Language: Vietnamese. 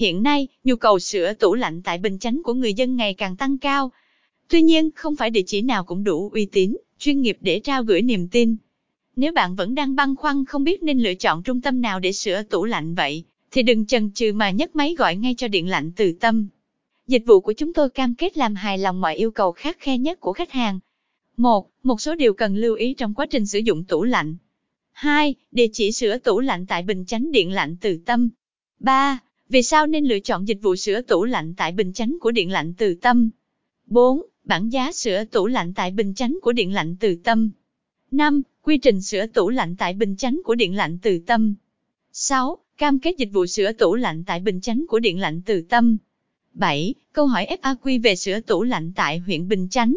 Hiện nay, nhu cầu sửa tủ lạnh tại Bình Chánh của người dân ngày càng tăng cao. Tuy nhiên, không phải địa chỉ nào cũng đủ uy tín, chuyên nghiệp để trao gửi niềm tin. Nếu bạn vẫn đang băn khoăn không biết nên lựa chọn trung tâm nào để sửa tủ lạnh vậy, thì đừng chần chừ mà nhấc máy gọi ngay cho điện lạnh từ tâm. Dịch vụ của chúng tôi cam kết làm hài lòng mọi yêu cầu khắc khe nhất của khách hàng. 1. Một số điều cần lưu ý trong quá trình sử dụng tủ lạnh. 2. Địa chỉ sửa tủ lạnh tại Bình Chánh Điện lạnh Từ Tâm. 3. Vì sao nên lựa chọn dịch vụ sửa tủ lạnh tại Bình Chánh của Điện lạnh Từ Tâm? 4. Bảng giá sửa tủ lạnh tại Bình Chánh của Điện lạnh Từ Tâm. 5. Quy trình sửa tủ lạnh tại Bình Chánh của Điện lạnh Từ Tâm. 6. Cam kết dịch vụ sửa tủ lạnh tại Bình Chánh của Điện lạnh Từ Tâm. 7. Câu hỏi FAQ về sửa tủ lạnh tại huyện Bình Chánh.